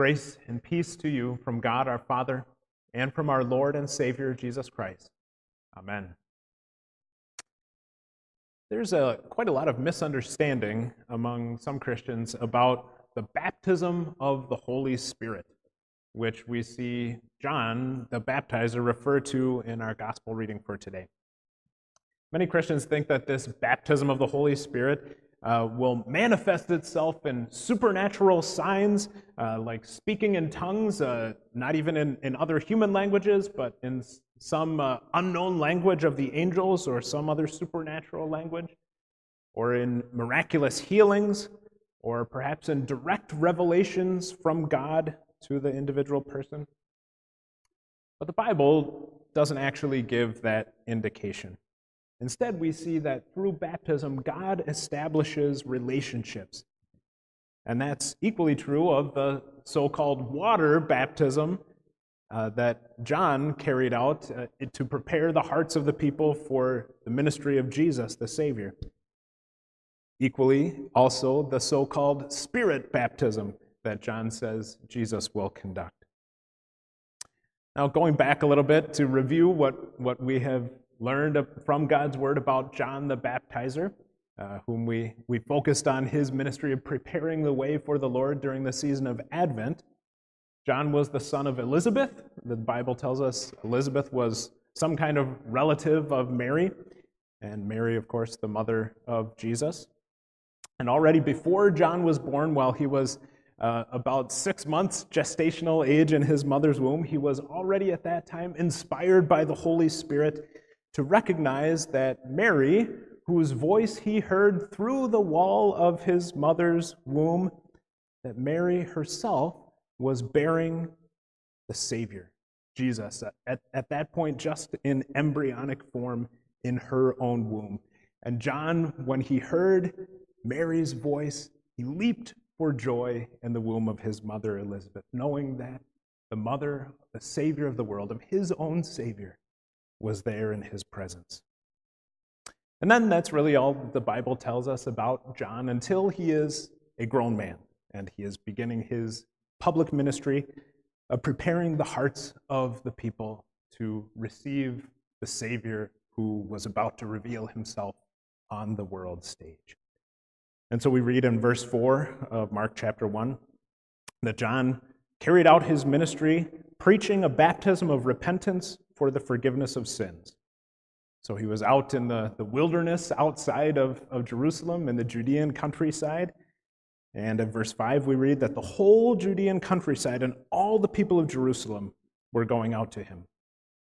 Grace and peace to you from God our Father and from our Lord and Savior Jesus Christ. Amen. There's a, quite a lot of misunderstanding among some Christians about the baptism of the Holy Spirit, which we see John the baptizer refer to in our gospel reading for today. Many Christians think that this baptism of the Holy Spirit uh, will manifest itself in supernatural signs uh, like speaking in tongues, uh, not even in, in other human languages, but in some uh, unknown language of the angels or some other supernatural language, or in miraculous healings, or perhaps in direct revelations from God to the individual person. But the Bible doesn't actually give that indication. Instead, we see that through baptism, God establishes relationships. And that's equally true of the so called water baptism uh, that John carried out uh, to prepare the hearts of the people for the ministry of Jesus, the Savior. Equally, also the so called spirit baptism that John says Jesus will conduct. Now, going back a little bit to review what, what we have learned from God's word about John the Baptizer, uh, whom we, we focused on his ministry of preparing the way for the Lord during the season of Advent. John was the son of Elizabeth. The Bible tells us Elizabeth was some kind of relative of Mary, and Mary, of course, the mother of Jesus. And already before John was born, while he was uh, about six months gestational age in his mother's womb, he was already at that time inspired by the Holy Spirit to recognize that Mary, whose voice he heard through the wall of his mother's womb, that Mary herself was bearing the Savior, Jesus, at, at that point just in embryonic form in her own womb. And John, when he heard Mary's voice, he leaped for joy in the womb of his mother Elizabeth, knowing that the mother, the Savior of the world, of his own Savior, was there in his presence. And then that's really all the Bible tells us about John until he is a grown man and he is beginning his public ministry of preparing the hearts of the people to receive the Savior who was about to reveal himself on the world stage. And so we read in verse 4 of Mark chapter 1 that John carried out his ministry preaching a baptism of repentance for the forgiveness of sins. So he was out in the, the wilderness outside of, of Jerusalem in the Judean countryside. And in verse 5, we read that the whole Judean countryside and all the people of Jerusalem were going out to him.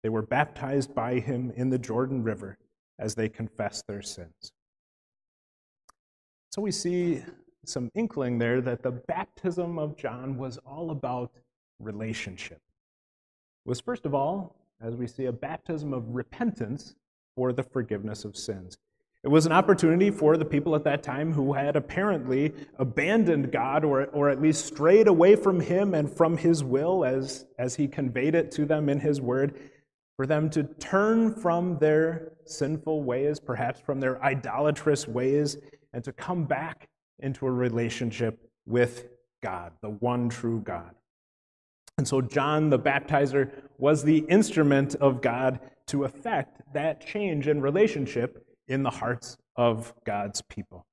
They were baptized by him in the Jordan River as they confessed their sins. So we see some inkling there that the baptism of John was all about relationship. It was, first of all, as we see a baptism of repentance for the forgiveness of sins. It was an opportunity for the people at that time who had apparently abandoned God or, or at least strayed away from Him and from His will as, as He conveyed it to them in His Word, for them to turn from their sinful ways, perhaps from their idolatrous ways, and to come back into a relationship with God, the one true God. And so John the baptizer was the instrument of God to effect that change in relationship in the hearts of God's people.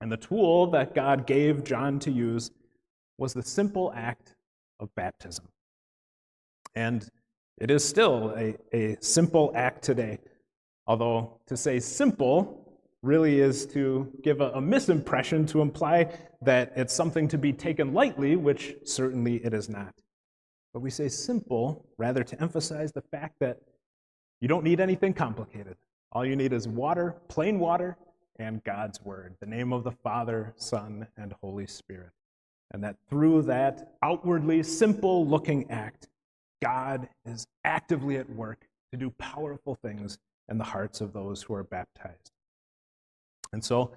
And the tool that God gave John to use was the simple act of baptism. And it is still a, a simple act today. Although to say simple really is to give a, a misimpression to imply that it's something to be taken lightly, which certainly it is not. But we say simple rather to emphasize the fact that you don't need anything complicated. All you need is water, plain water, and God's Word, the name of the Father, Son, and Holy Spirit. And that through that outwardly simple looking act, God is actively at work to do powerful things in the hearts of those who are baptized. And so,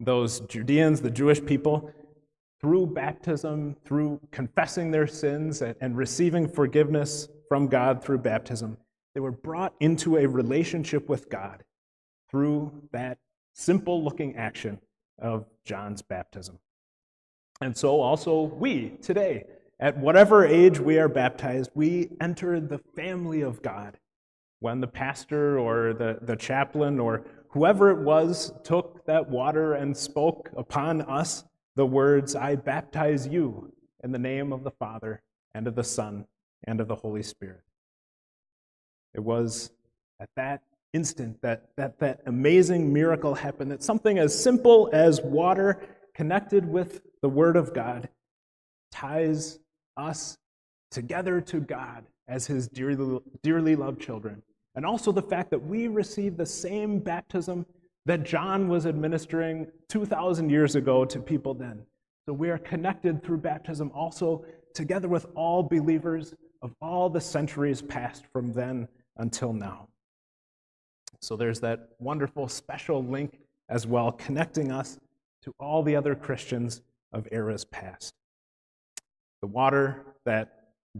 those Judeans, the Jewish people, through baptism, through confessing their sins and, receiving forgiveness from God through baptism, they were brought into a relationship with God through that simple looking action of John's baptism. And so, also, we today at whatever age we are baptized, we enter the family of God. When the pastor or the, the chaplain or whoever it was took that water and spoke upon us the words, I baptize you in the name of the Father and of the Son and of the Holy Spirit. It was at that instant that that, that amazing miracle happened, that something as simple as water connected with the Word of God ties us together to God as His dearly, dearly loved children. And also the fact that we receive the same baptism that John was administering 2,000 years ago to people then. So we are connected through baptism also together with all believers of all the centuries past from then until now. So there's that wonderful special link as well, connecting us to all the other Christians of eras past. The water that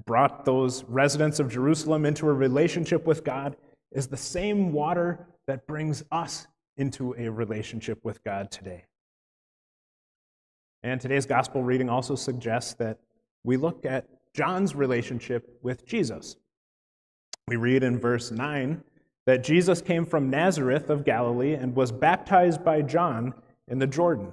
brought those residents of Jerusalem into a relationship with God is the same water that brings us into a relationship with God today. And today's gospel reading also suggests that we look at John's relationship with Jesus. We read in verse 9 that Jesus came from Nazareth of Galilee and was baptized by John in the Jordan.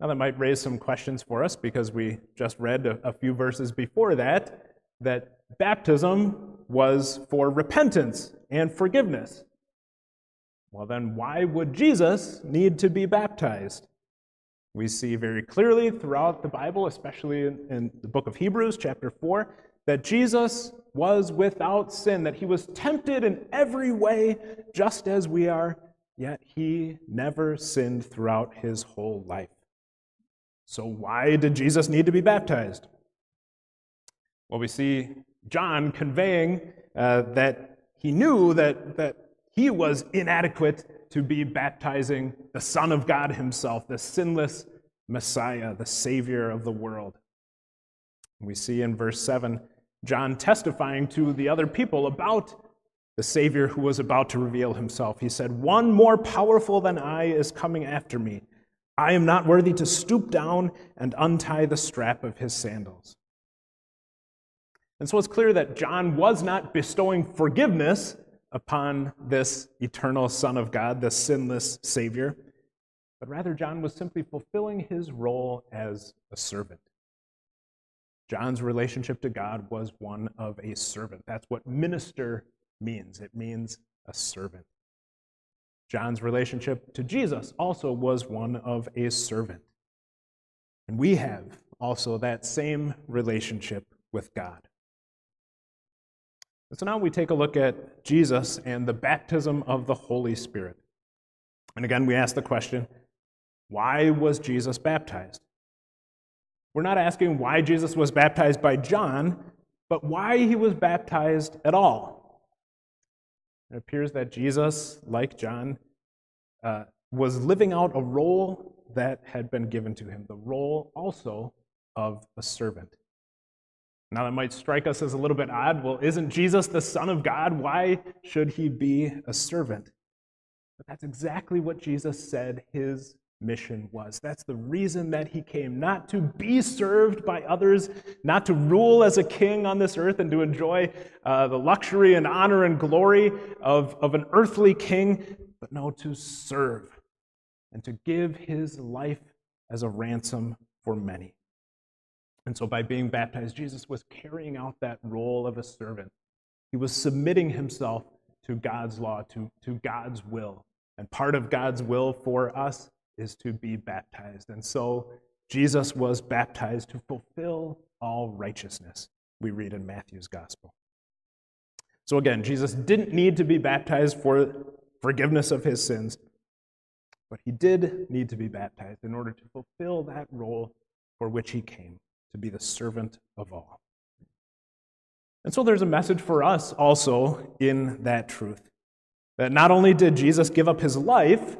Now, that might raise some questions for us because we just read a, a few verses before that that baptism was for repentance and forgiveness. Well, then, why would Jesus need to be baptized? We see very clearly throughout the Bible, especially in, in, the book of Hebrews, chapter 4, that Jesus was without sin, that he was tempted in every way, just as we are, yet he never sinned throughout his whole life. So, why did Jesus need to be baptized? Well, we see John conveying uh, that he knew that, that he was inadequate to be baptizing the Son of God himself, the sinless Messiah, the Savior of the world. We see in verse 7 John testifying to the other people about the Savior who was about to reveal himself. He said, One more powerful than I is coming after me. I am not worthy to stoop down and untie the strap of his sandals. And so it's clear that John was not bestowing forgiveness upon this eternal Son of God, the sinless Savior, but rather John was simply fulfilling his role as a servant. John's relationship to God was one of a servant. That's what minister means. It means a servant. John's relationship to Jesus also was one of a servant. And we have also that same relationship with God. So now we take a look at Jesus and the baptism of the Holy Spirit. And again, we ask the question why was Jesus baptized? We're not asking why Jesus was baptized by John, but why he was baptized at all. It appears that Jesus, like John, uh, was living out a role that had been given to him, the role also of a servant. Now, that might strike us as a little bit odd. Well, isn't Jesus the Son of God? Why should he be a servant? But that's exactly what Jesus said his mission was. That's the reason that he came, not to be served by others, not to rule as a king on this earth and to enjoy uh, the luxury and honor and glory of, of an earthly king, but no, to serve and to give his life as a ransom for many. And so, by being baptized, Jesus was carrying out that role of a servant. He was submitting himself to God's law, to, to God's will. And part of God's will for us is to be baptized. And so, Jesus was baptized to fulfill all righteousness, we read in Matthew's gospel. So, again, Jesus didn't need to be baptized for forgiveness of his sins, but he did need to be baptized in order to fulfill that role for which he came to be the servant of all. And so there's a message for us also in that truth that not only did Jesus give up his life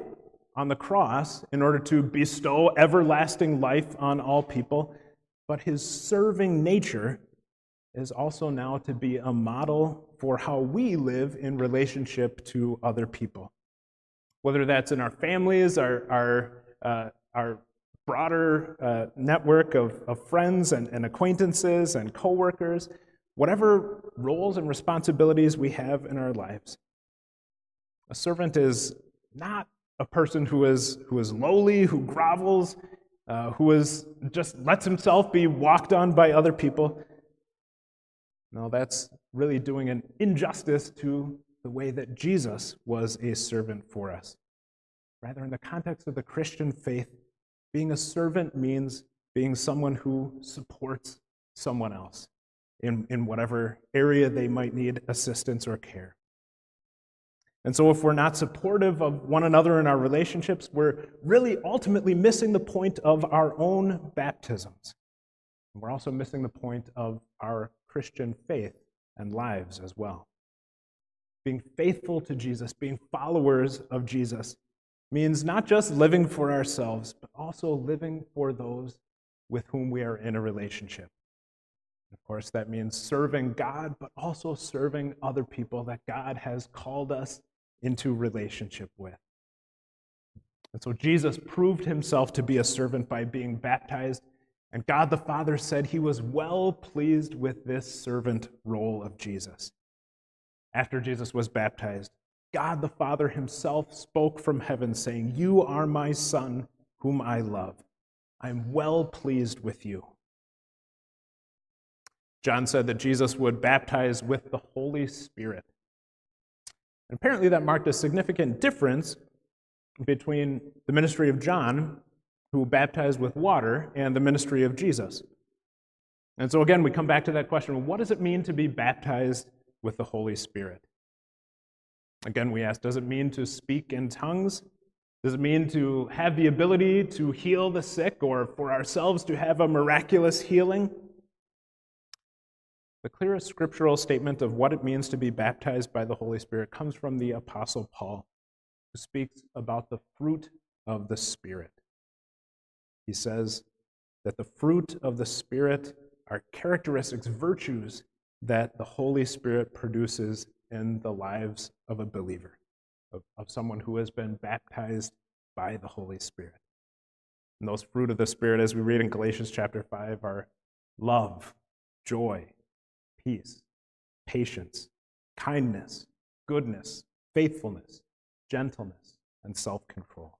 on the cross in order to bestow everlasting life on all people, but his serving nature is also now to be a model for how we live in relationship to other people. Whether that's in our families, our, our, uh, our broader uh, network of, of friends and, and acquaintances and coworkers, whatever roles and responsibilities we have in our lives. A servant is not a person who is, who is lowly, who grovels, uh, who is, just lets himself be walked on by other people. No, that's really doing an injustice to the way that Jesus was a servant for us. Rather, in the context of the Christian faith, being a servant means being someone who supports someone else in, in whatever area they might need assistance or care. And so, if we're not supportive of one another in our relationships, we're really ultimately missing the point of our own baptisms. And we're also missing the point of our Christian faith and lives as well. Being faithful to Jesus, being followers of Jesus, means not just living for ourselves, but also living for those with whom we are in a relationship. Of course, that means serving God, but also serving other people that God has called us into relationship with. And so Jesus proved himself to be a servant by being baptized, and God the Father said he was well pleased with this servant role of Jesus. After Jesus was baptized, God the Father himself spoke from heaven, saying, You are my Son, whom I love. I am well pleased with you. John said that Jesus would baptize with the Holy Spirit. And apparently, that marked a significant difference between the ministry of John, who baptized with water, and the ministry of Jesus. And so, again, we come back to that question what does it mean to be baptized with the Holy Spirit? Again, we ask does it mean to speak in tongues? Does it mean to have the ability to heal the sick or for ourselves to have a miraculous healing? The clearest scriptural statement of what it means to be baptized by the Holy Spirit comes from the Apostle Paul, who speaks about the fruit of the Spirit. He says that the fruit of the Spirit are characteristics, virtues that the Holy Spirit produces in the lives of a believer, of, of someone who has been baptized by the Holy Spirit. And those fruit of the Spirit, as we read in Galatians chapter 5, are love, joy, peace, patience, kindness, goodness, faithfulness, gentleness, and self control.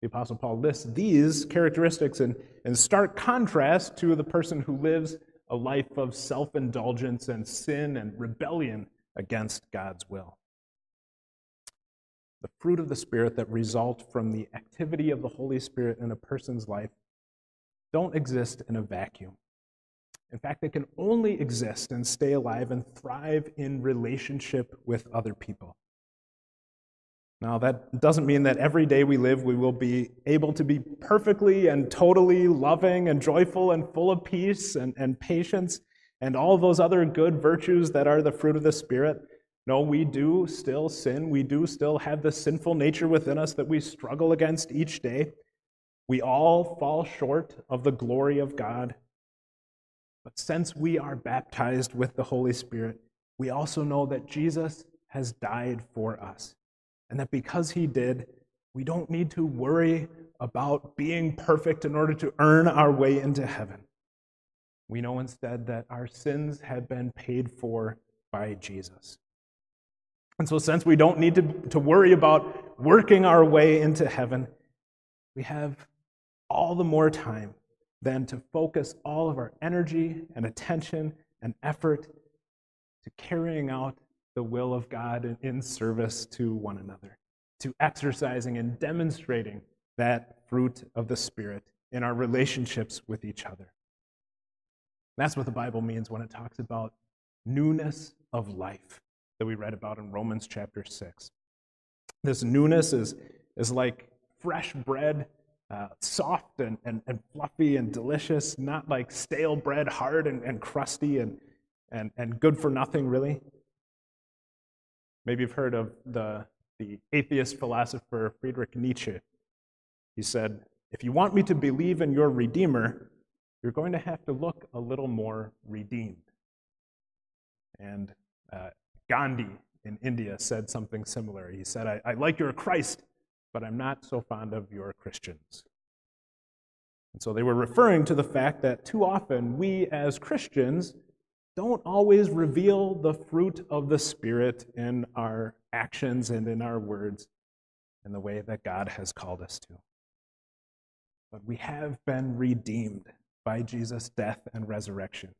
The Apostle Paul lists these characteristics in, in stark contrast to the person who lives a life of self indulgence and sin and rebellion against God's will. The fruit of the Spirit that result from the activity of the Holy Spirit in a person's life don't exist in a vacuum. In fact, they can only exist and stay alive and thrive in relationship with other people. Now, that doesn't mean that every day we live we will be able to be perfectly and totally loving and joyful and full of peace and, and patience and all those other good virtues that are the fruit of the Spirit. No, we do still sin. We do still have the sinful nature within us that we struggle against each day. We all fall short of the glory of God but since we are baptized with the Holy Spirit, we also know that Jesus has died for us. And that because he did, we don't need to worry about being perfect in order to earn our way into heaven. We know instead that our sins have been paid for by Jesus. And so, since we don't need to, to worry about working our way into heaven, we have all the more time than to focus all of our energy and attention and effort to carrying out the will of God in service to one another, to exercising and demonstrating that fruit of the Spirit in our relationships with each other. That's what the Bible means when it talks about newness of life that we read about in Romans chapter 6. This newness is, is like fresh bread uh, soft and, and, and fluffy and delicious, not like stale bread, hard and, and crusty and, and, and good for nothing, really. Maybe you've heard of the, the atheist philosopher Friedrich Nietzsche. He said, If you want me to believe in your Redeemer, you're going to have to look a little more redeemed. And uh, Gandhi in India said something similar. He said, I, I like your Christ, but I'm not so fond of your Christians. And so they were referring to the fact that too often we as Christians don't always reveal the fruit of the Spirit in our actions and in our words in the way that God has called us to. But we have been redeemed by Jesus' death and resurrection.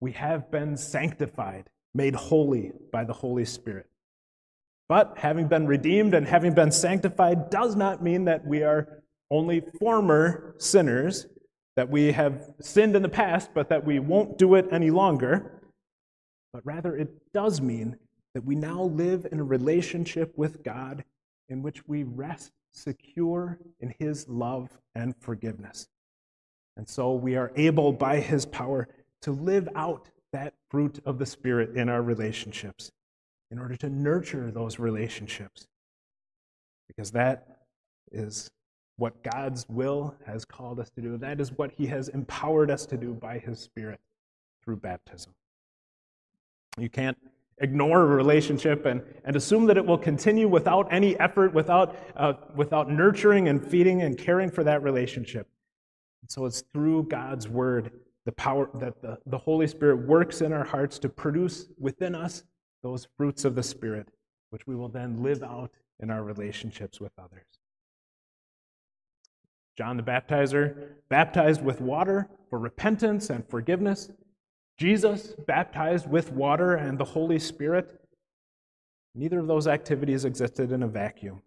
We have been sanctified, made holy by the Holy Spirit. But having been redeemed and having been sanctified does not mean that we are only former sinners, that we have sinned in the past, but that we won't do it any longer. But rather, it does mean that we now live in a relationship with God in which we rest secure in His love and forgiveness. And so we are able, by His power, to live out that fruit of the Spirit in our relationships in order to nurture those relationships. Because that is what God's will has called us to do. That is what He has empowered us to do by His Spirit through baptism. You can't ignore a relationship and, and assume that it will continue without any effort, without, uh, without nurturing and feeding and caring for that relationship. And so it's through God's word, the power that the, the Holy Spirit works in our hearts to produce within us those fruits of the Spirit, which we will then live out in our relationships with others. John the Baptizer baptized with water for repentance and forgiveness. Jesus baptized with water and the Holy Spirit. Neither of those activities existed in a vacuum.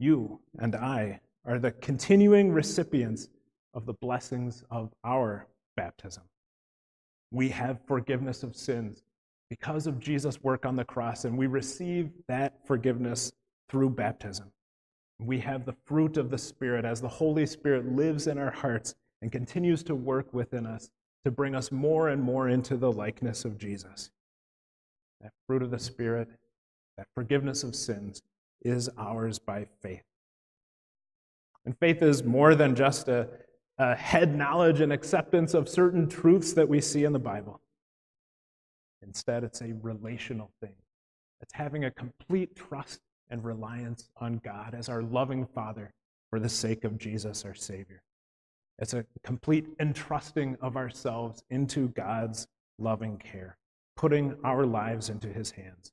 You and I are the continuing recipients of the blessings of our baptism. We have forgiveness of sins because of Jesus' work on the cross, and we receive that forgiveness through baptism. We have the fruit of the Spirit as the Holy Spirit lives in our hearts and continues to work within us to bring us more and more into the likeness of Jesus. That fruit of the Spirit, that forgiveness of sins, is ours by faith. And faith is more than just a, a head knowledge and acceptance of certain truths that we see in the Bible. Instead, it's a relational thing. It's having a complete trust and reliance on God as our loving Father for the sake of Jesus, our Savior. It's a complete entrusting of ourselves into God's loving care, putting our lives into His hands.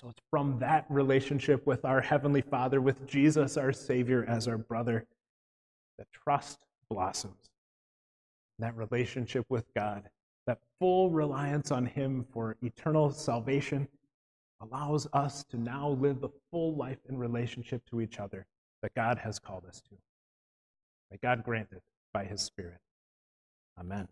So it's from that relationship with our Heavenly Father, with Jesus, our Savior, as our brother, that trust blossoms. That relationship with God, that full reliance on Him for eternal salvation, allows us to now live the full life in relationship to each other that God has called us to. May God grant it by his Spirit. Amen.